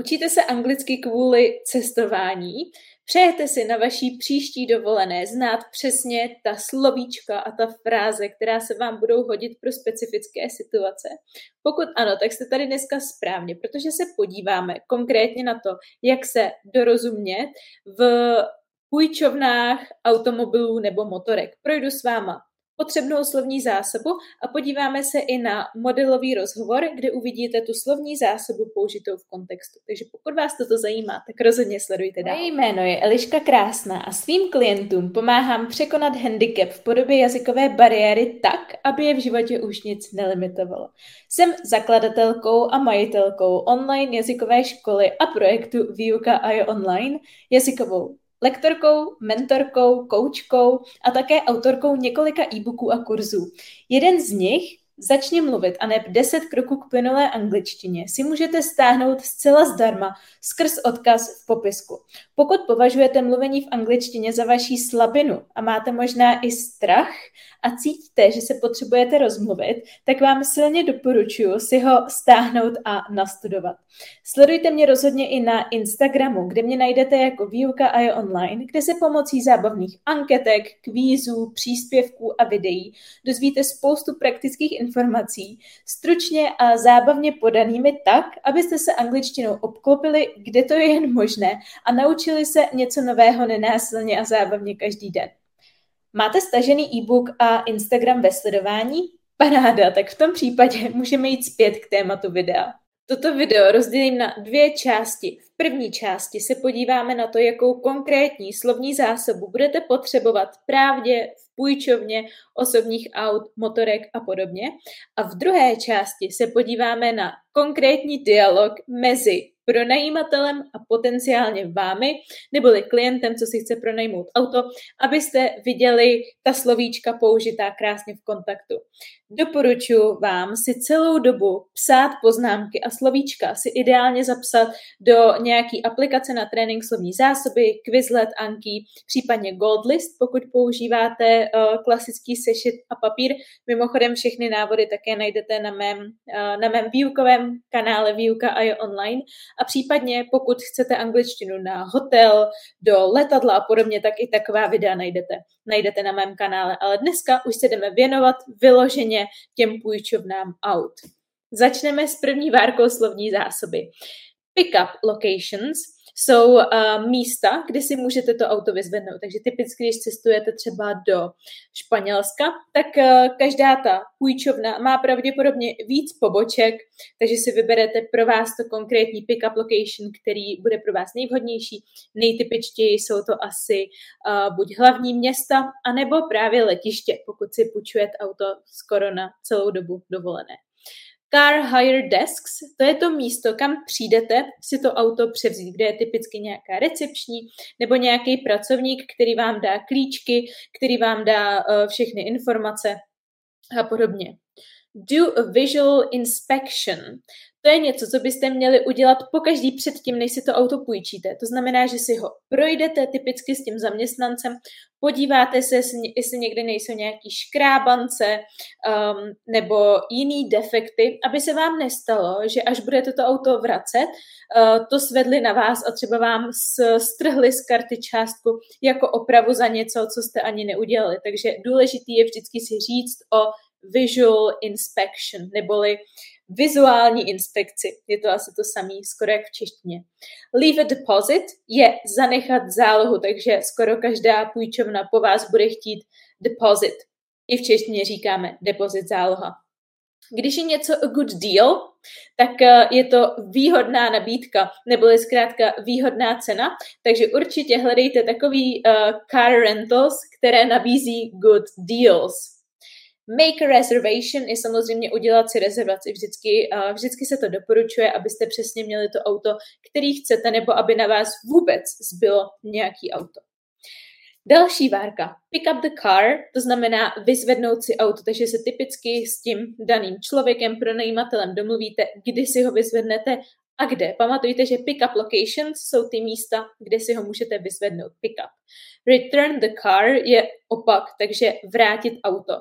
Učíte se anglicky kvůli cestování? Přejete si na vaší příští dovolené znát přesně ta slovíčka a ta fráze, která se vám budou hodit pro specifické situace? Pokud ano, tak jste tady dneska správně, protože se podíváme konkrétně na to, jak se dorozumět v půjčovnách automobilů nebo motorek. Projdu s váma potřebnou slovní zásobu a podíváme se i na modelový rozhovor, kde uvidíte tu slovní zásobu použitou v kontextu. Takže pokud vás toto zajímá, tak rozhodně sledujte dál. Moje jméno je Eliška Krásná a svým klientům pomáhám překonat handicap v podobě jazykové bariéry tak, aby je v životě už nic nelimitovalo. Jsem zakladatelkou a majitelkou online jazykové školy a projektu Výuka a je online, jazykovou lektorkou, mentorkou, koučkou a také autorkou několika e-booků a kurzů. Jeden z nich Začni mluvit a neb 10 kroků k plynulé angličtině si můžete stáhnout zcela zdarma skrz odkaz v popisku. Pokud považujete mluvení v angličtině za vaší slabinu a máte možná i strach a cítíte, že se potřebujete rozmluvit, tak vám silně doporučuji si ho stáhnout a nastudovat. Sledujte mě rozhodně i na Instagramu, kde mě najdete jako výuka a je online, kde se pomocí zábavných anketek, kvízů, příspěvků a videí dozvíte spoustu praktických informací informací, stručně a zábavně podanými tak, abyste se angličtinou obklopili, kde to je jen možné a naučili se něco nového nenásilně a zábavně každý den. Máte stažený e-book a Instagram ve sledování? Paráda, tak v tom případě můžeme jít zpět k tématu videa. Toto video rozdělím na dvě části. V první části se podíváme na to, jakou konkrétní slovní zásobu budete potřebovat právě v půjčovně osobních aut, motorek a podobně. A v druhé části se podíváme na konkrétní dialog mezi pronajímatelem a potenciálně vámi, neboli klientem, co si chce pronajmout auto, abyste viděli ta slovíčka použitá krásně v kontaktu. Doporučuji vám si celou dobu psát poznámky a slovíčka si ideálně zapsat do nějaký aplikace na trénink slovní zásoby, Quizlet, Anki, případně Goldlist, pokud používáte uh, klasický sešit a papír. Mimochodem všechny návody také najdete na mém, uh, na mém výukovém kanále Výuka a je online a případně pokud chcete angličtinu na hotel, do letadla a podobně, tak i taková videa najdete, najdete na mém kanále. Ale dneska už se jdeme věnovat vyloženě těm půjčovnám aut. Začneme s první várkou slovní zásoby. Pick-up locations jsou uh, místa, kde si můžete to auto vyzvednout. Takže typicky, když cestujete třeba do Španělska, tak uh, každá ta půjčovna má pravděpodobně víc poboček, takže si vyberete pro vás to konkrétní pick-up location, který bude pro vás nejvhodnější. Nejtypičtěji jsou to asi uh, buď hlavní města, anebo právě letiště, pokud si půjčujete auto skoro na celou dobu dovolené. Car Hire Desks, to je to místo, kam přijdete si to auto převzít, kde je typicky nějaká recepční nebo nějaký pracovník, který vám dá klíčky, který vám dá uh, všechny informace a podobně. Do a visual inspection. To je něco, co byste měli udělat po každý předtím, než si to auto půjčíte. To znamená, že si ho projdete typicky s tím zaměstnancem, podíváte se, jestli někde nejsou nějaký škrábance um, nebo jiný defekty, aby se vám nestalo, že až budete to auto vracet, uh, to svedli na vás a třeba vám strhli z karty částku jako opravu za něco, co jste ani neudělali. Takže důležitý je vždycky si říct o visual inspection, neboli vizuální inspekci. Je to asi to samé, skoro jak v češtině. Leave a deposit je zanechat zálohu, takže skoro každá půjčovna po vás bude chtít deposit. I v češtině říkáme deposit záloha. Když je něco a good deal, tak eh, je to výhodná nabídka, neboli zkrátka výhodná cena, takže určitě hledejte takový uh, car rentals, které nabízí good deals. Make a reservation je samozřejmě udělat si rezervaci. Vždycky, uh, vždycky se to doporučuje, abyste přesně měli to auto, který chcete, nebo aby na vás vůbec zbylo nějaký auto. Další várka. Pick up the car, to znamená vyzvednout si auto, takže se typicky s tím daným člověkem, pronajímatelem domluvíte, kdy si ho vyzvednete a kde. Pamatujte, že pick up locations jsou ty místa, kde si ho můžete vyzvednout. Pick up. Return the car je opak, takže vrátit auto.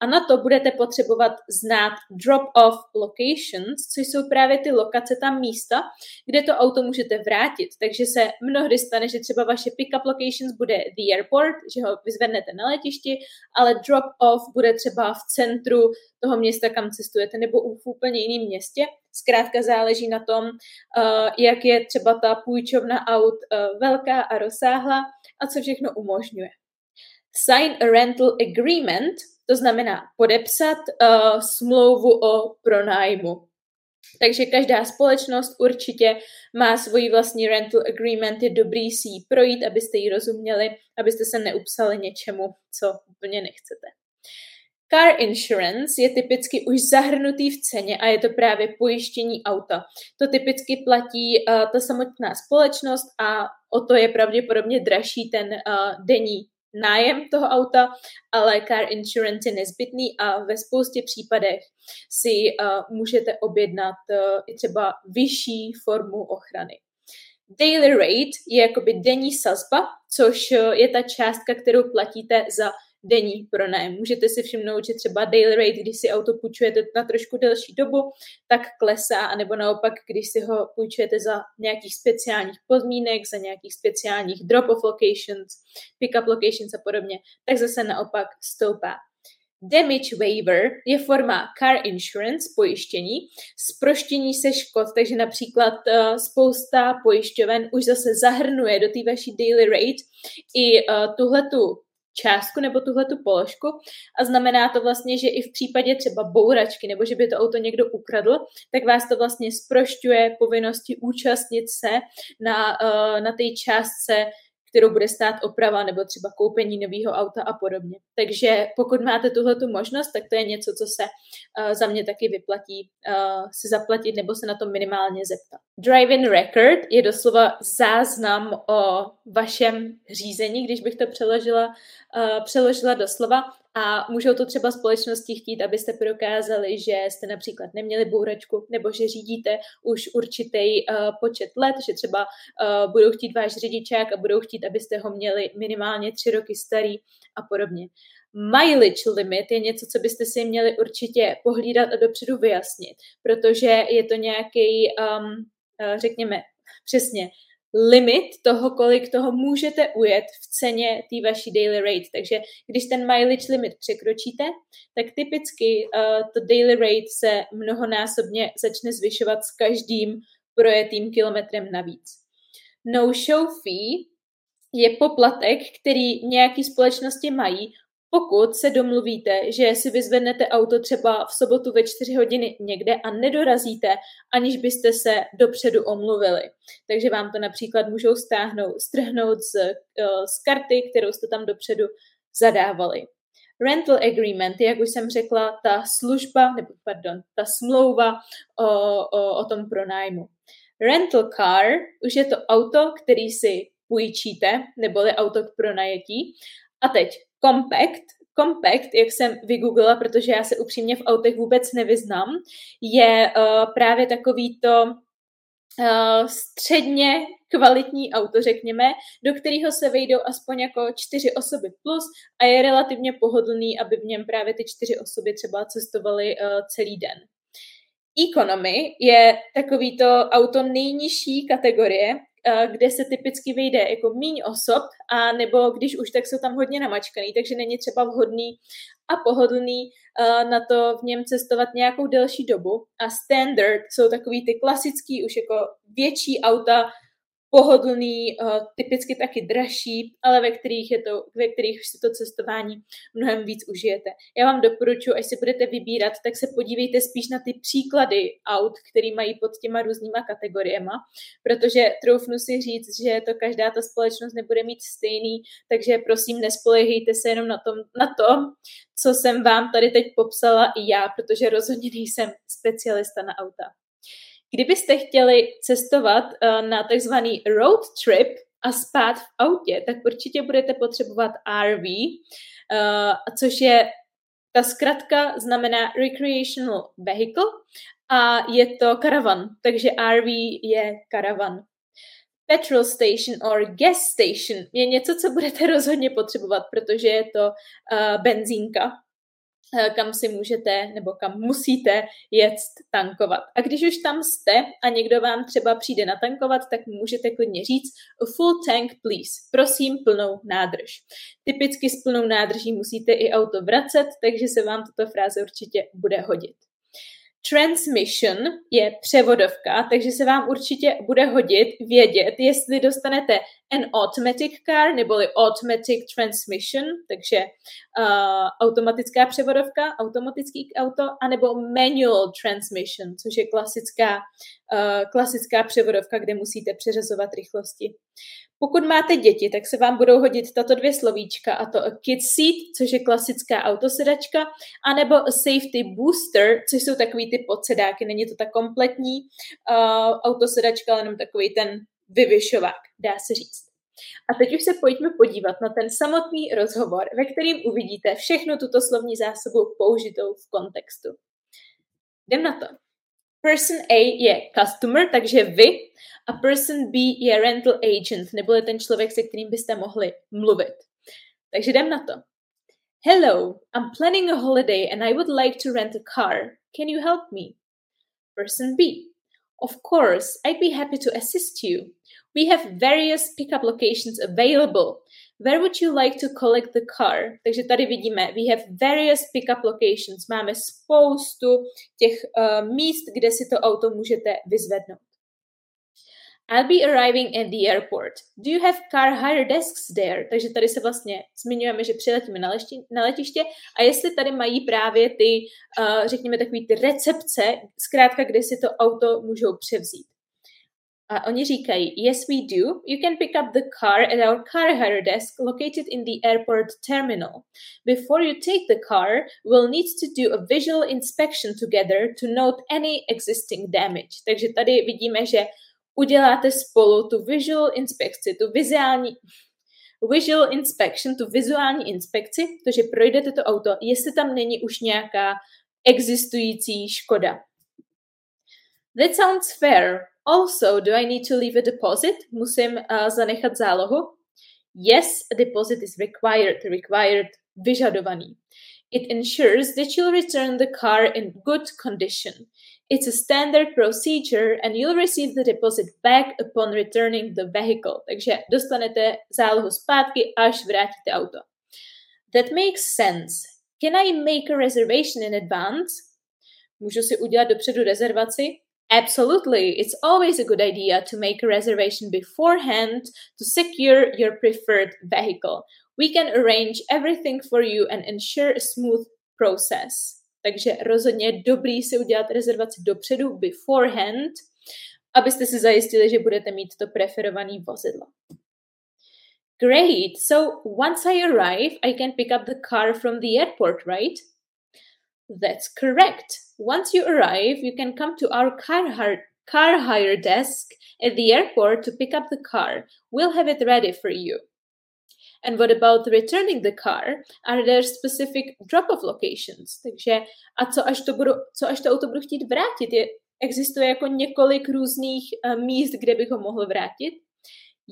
A na to budete potřebovat znát drop-off locations, což jsou právě ty lokace, tam místa, kde to auto můžete vrátit. Takže se mnohdy stane, že třeba vaše pick-up locations bude the airport, že ho vyzvednete na letišti, ale drop-off bude třeba v centru toho města, kam cestujete, nebo v úplně jiném městě. Zkrátka záleží na tom, uh, jak je třeba ta půjčovna aut uh, velká a rozsáhlá a co všechno umožňuje. Sign a rental agreement, to znamená podepsat uh, smlouvu o pronájmu. Takže každá společnost určitě má svoji vlastní rental agreement, je dobrý si ji projít, abyste ji rozuměli, abyste se neupsali něčemu, co úplně nechcete. Car insurance je typicky už zahrnutý v ceně a je to právě pojištění auta. To typicky platí uh, ta samotná společnost a o to je pravděpodobně dražší ten uh, denní nájem toho auta, ale car insurance je nezbytný a ve spoustě případech si uh, můžete objednat uh, i třeba vyšší formu ochrany. Daily rate je jakoby denní sazba, což je ta částka, kterou platíte za denní pronájem. Můžete si všimnout, že třeba daily rate, když si auto půjčujete na trošku delší dobu, tak klesá, anebo naopak, když si ho půjčujete za nějakých speciálních podmínek, za nějakých speciálních drop-off locations, pick-up locations a podobně, tak zase naopak stoupá. Damage waiver je forma car insurance, pojištění, zproštění se škod, takže například uh, spousta pojišťoven už zase zahrnuje do té vaší daily rate i uh, tuhletu částku nebo tuhle tu položku a znamená to vlastně, že i v případě třeba bouračky nebo že by to auto někdo ukradl, tak vás to vlastně sprošťuje povinnosti účastnit se na, uh, na té částce kterou bude stát oprava nebo třeba koupení nového auta a podobně. Takže pokud máte tuhle tu možnost, tak to je něco, co se uh, za mě taky vyplatí uh, si zaplatit nebo se na to minimálně zeptat. Drive-in record je doslova záznam o vašem řízení, když bych to přeložila, uh, přeložila doslova a můžou to třeba společnosti chtít, abyste prokázali, že jste například neměli bouračku nebo že řídíte už určitý uh, počet let, že třeba uh, budou chtít váš řidičák a budou chtít, abyste ho měli minimálně tři roky starý a podobně. Mileage limit je něco, co byste si měli určitě pohlídat a dopředu vyjasnit, protože je to nějaký, um, uh, řekněme, přesně limit toho, kolik toho můžete ujet v ceně té vaší daily rate. Takže když ten mileage limit překročíte, tak typicky uh, to daily rate se mnohonásobně začne zvyšovat s každým projetým kilometrem navíc. No show fee je poplatek, který nějaké společnosti mají pokud se domluvíte, že si vyzvednete auto třeba v sobotu ve 4 hodiny někde a nedorazíte, aniž byste se dopředu omluvili. Takže vám to například můžou stáhnout, strhnout z, eh, z karty, kterou jste tam dopředu zadávali. Rental agreement, jak už jsem řekla, ta služba, nebo pardon, ta smlouva o, o, o tom pronájmu. Rental car už je to auto, který si půjčíte, neboli auto k pronajetí. A teď Compact, Compact, jak jsem vygooglila, protože já se upřímně v autech vůbec nevyznám, je uh, právě takový to uh, středně kvalitní auto, řekněme, do kterého se vejdou aspoň jako čtyři osoby plus a je relativně pohodlný, aby v něm právě ty čtyři osoby třeba cestovaly uh, celý den. Economy je takový to auto nejnižší kategorie, Eh, kde se typicky vyjde jako míň osob, a nebo když už, tak jsou tam hodně namačkaný, takže není třeba vhodný a pohodlný eh, na to v něm cestovat nějakou delší dobu. A standard jsou takový ty klasický, už jako větší auta, pohodlný, uh, typicky taky dražší, ale ve kterých, je to, ve kterých si to cestování mnohem víc užijete. Já vám doporučuji, až si budete vybírat, tak se podívejte spíš na ty příklady aut, které mají pod těma různýma kategoriema, protože troufnu si říct, že to každá ta společnost nebude mít stejný, takže prosím nespolehejte se jenom na, tom, na to, co jsem vám tady teď popsala i já, protože rozhodně nejsem specialista na auta. Kdybyste chtěli cestovat uh, na takzvaný road trip a spát v autě, tak určitě budete potřebovat RV, eh, což je ta zkratka znamená Recreational Vehicle a je to karavan, takže RV je karavan. petrol station or gas station je něco, co budete rozhodně potřebovat, protože je to uh, benzínka, kam si můžete nebo kam musíte jet tankovat. A když už tam jste a někdo vám třeba přijde natankovat, tak můžete klidně říct full tank please, prosím plnou nádrž. Typicky s plnou nádrží musíte i auto vracet, takže se vám tato fráze určitě bude hodit. Transmission je převodovka, takže se vám určitě bude hodit vědět, jestli dostanete an automatic car neboli automatic transmission, takže uh, automatická převodovka, automatický auto, anebo manual transmission, což je klasická, uh, klasická převodovka, kde musíte přeřazovat rychlosti. Pokud máte děti, tak se vám budou hodit tato dvě slovíčka, a to a kid seat, což je klasická autosedačka, anebo a safety booster, což jsou takový ty podsedáky. Není to ta kompletní uh, autosedačka, ale jenom takový ten vyvyšovák, dá se říct. A teď už se pojďme podívat na ten samotný rozhovor, ve kterým uvidíte všechno tuto slovní zásobu použitou v kontextu. Jdem na to. Person A je customer, takže vy, a person B je rental agent, nebo je ten člověk, se kterým byste mohli mluvit. Takže jdem na to. Hello, I'm planning a holiday and I would like to rent a car. Can you help me? Person B. Of course, I'd be happy to assist you. We have various pickup locations available. Where would you like to collect the car? Takže tady vidíme, we have various pickup locations. Máme spoustu těch uh, míst, kde si to auto můžete vyzvednout. I'll be arriving at the airport. Do you have car hire desks there? Takže tady se vlastně zmiňujeme, že přiletíme na, lešti, na letiště a jestli tady mají právě ty, uh, řekněme, takový ty recepce, zkrátka, kde si to auto můžou převzít. A oni říkají, yes we do, you can pick up the car at our car hire desk located in the airport terminal. Before you take the car, we'll need to do a visual inspection together to note any existing damage. Takže tady vidíme, že uděláte spolu tu visual inspekci, tu vizuální visual inspection, tu vizuální inspekci, to, že projdete to auto, jestli tam není už nějaká existující škoda. That sounds fair. Also, do I need to leave a deposit? Musím uh, zanechat zálohu? Yes, a deposit is required, required, vyžadovaný. It ensures that you'll return the car in good condition. It's a standard procedure and you'll receive the deposit back upon returning the vehicle. Takže dostanete zálohu zpátky, až vrátíte auto. That makes sense. Can I make a reservation in advance? Můžu si udělat dopředu rezervaci? Absolutely. It's always a good idea to make a reservation beforehand to secure your preferred vehicle. We can arrange everything for you and ensure a smooth process. Takže rozhodně je dobrý si udělat rezervaci dopředu, beforehand, abyste si zajistili, že budete mít to preferované vozidlo. Great. So once I arrive, I can pick up the car from the airport, right? That's correct. Once you arrive, you can come to our car car hire desk at the airport to pick up the car. We'll have it ready for you. And what about returning the car? Are there specific drop-off locations? Takže a co až to, budu, co až to auto budu chtít vrátit? Je, existuje jako několik různých uh, míst, kde bych ho mohl vrátit?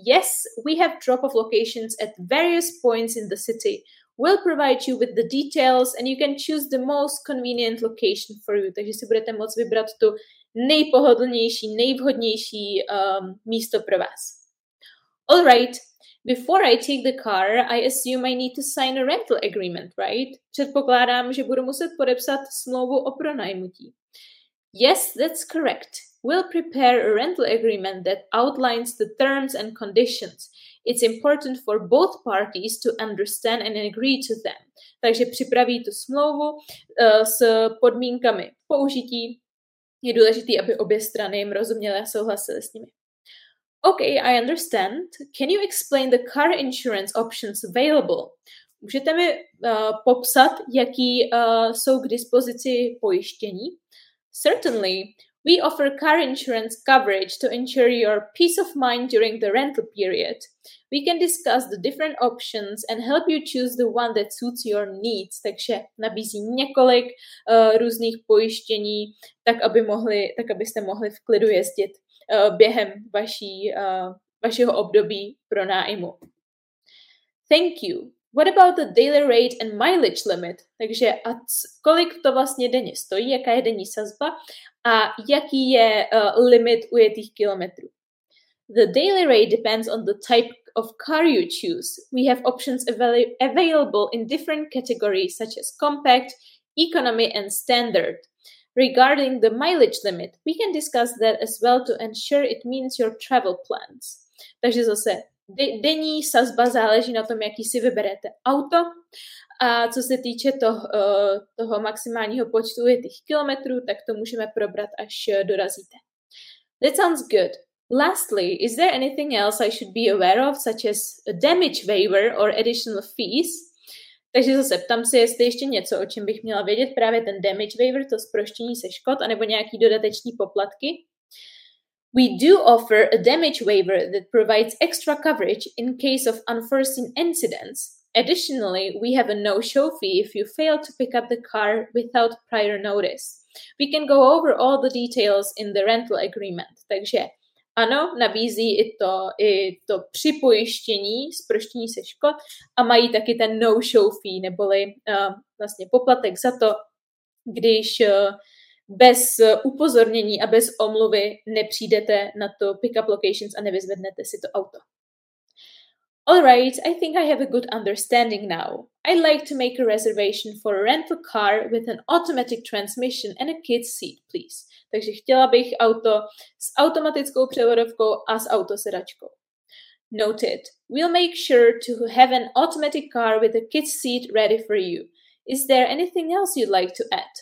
Yes, we have drop-off locations at various points in the city. We'll provide you with the details and you can choose the most convenient location for you. Takže si budete moct vybrat tu nejpohodlnější, nejvhodnější um, místo pro vás. All right, Before I take the car, I assume I need to sign a rental agreement, right? Předpokládám, že budu muset podepsat smlouvu o pronajmutí. Yes, that's correct. We'll prepare a rental agreement that outlines the terms and conditions. It's important for both parties to understand and agree to them. Takže připraví tu smlouvu uh, s podmínkami použití. Je důležité, aby obě strany jim rozuměly a souhlasily s nimi. Okay, I understand. Can you explain the car insurance options available? Můžete mi uh, popsat, jaký uh, jsou k dispozici pojištění? Certainly. We offer car insurance coverage to ensure your peace of mind during the rental period. We can discuss the different options and help you choose the one that suits your needs. Takže nabízí několik uh, různých pojištění, tak, aby mohli, tak abyste mohli v klidu jezdit během vaší, uh, vašeho období pro nájmu. Thank you. What about the daily rate and mileage limit? Takže a kolik to vlastně denně stojí, jaká je denní sazba a jaký je uh, limit ujetých kilometrů? The daily rate depends on the type of car you choose. We have options avail- available in different categories such as compact, economy and standard. Regarding the mileage limit, we can discuss that as well to ensure it means your travel plans. Takže zase de- denní sazba záleží na tom, jaký si vyberete auto. A co se týče toho, uh, toho maximálního počtu ujetých kilometrů, tak to můžeme probrat, až dorazíte. That sounds good. Lastly, is there anything else I should be aware of, such as a damage waiver or additional fees? Takže zase ptám se, jestli ještě něco, o čem bych měla vědět, právě ten damage waiver, to zproštění se škod, anebo nějaký dodateční poplatky. We do offer a damage waiver that provides extra coverage in case of unforeseen incidents. Additionally, we have a no-show fee if you fail to pick up the car without prior notice. We can go over all the details in the rental agreement. Takže ano, nabízí i to, i to připojištění, zproštění se škod a mají taky ten no-show fee, neboli uh, vlastně poplatek za to, když uh, bez upozornění a bez omluvy nepřijdete na to pick-up locations a nevyzvednete si to auto. Alright, I think I have a good understanding now. I'd like to make a reservation for a rental car with an automatic transmission and a kid's seat, please. Takže chtěla bych auto s automatickou převodovkou a s autosedačkou. Noted. We'll make sure to have an automatic car with a kid's seat ready for you. Is there anything else you'd like to add?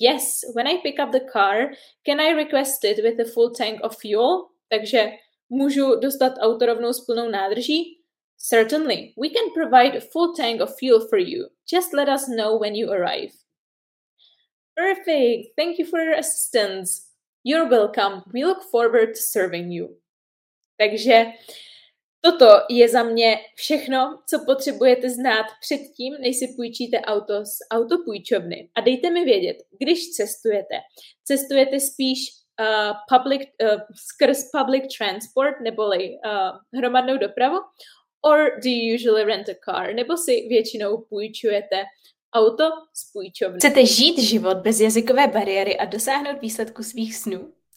Yes, when I pick up the car, can I request it with a full tank of fuel? Takže můžu dostat auto rovnou s plnou nádrží? Certainly, we can provide a full tank of fuel for you. Just let us know when you arrive. Perfect. Thank you for your assistance. You're welcome. We look forward to serving you. Takže Toto je za mě všechno, co potřebujete znát předtím, než si půjčíte auto z autopůjčovny. A dejte mi vědět, když cestujete. Cestujete spíš uh, public, uh, skrz public transport neboli uh, hromadnou dopravu, or do you usually rent a car, nebo si většinou půjčujete auto z půjčovny. Chcete žít život bez jazykové bariéry a dosáhnout výsledku svých snů?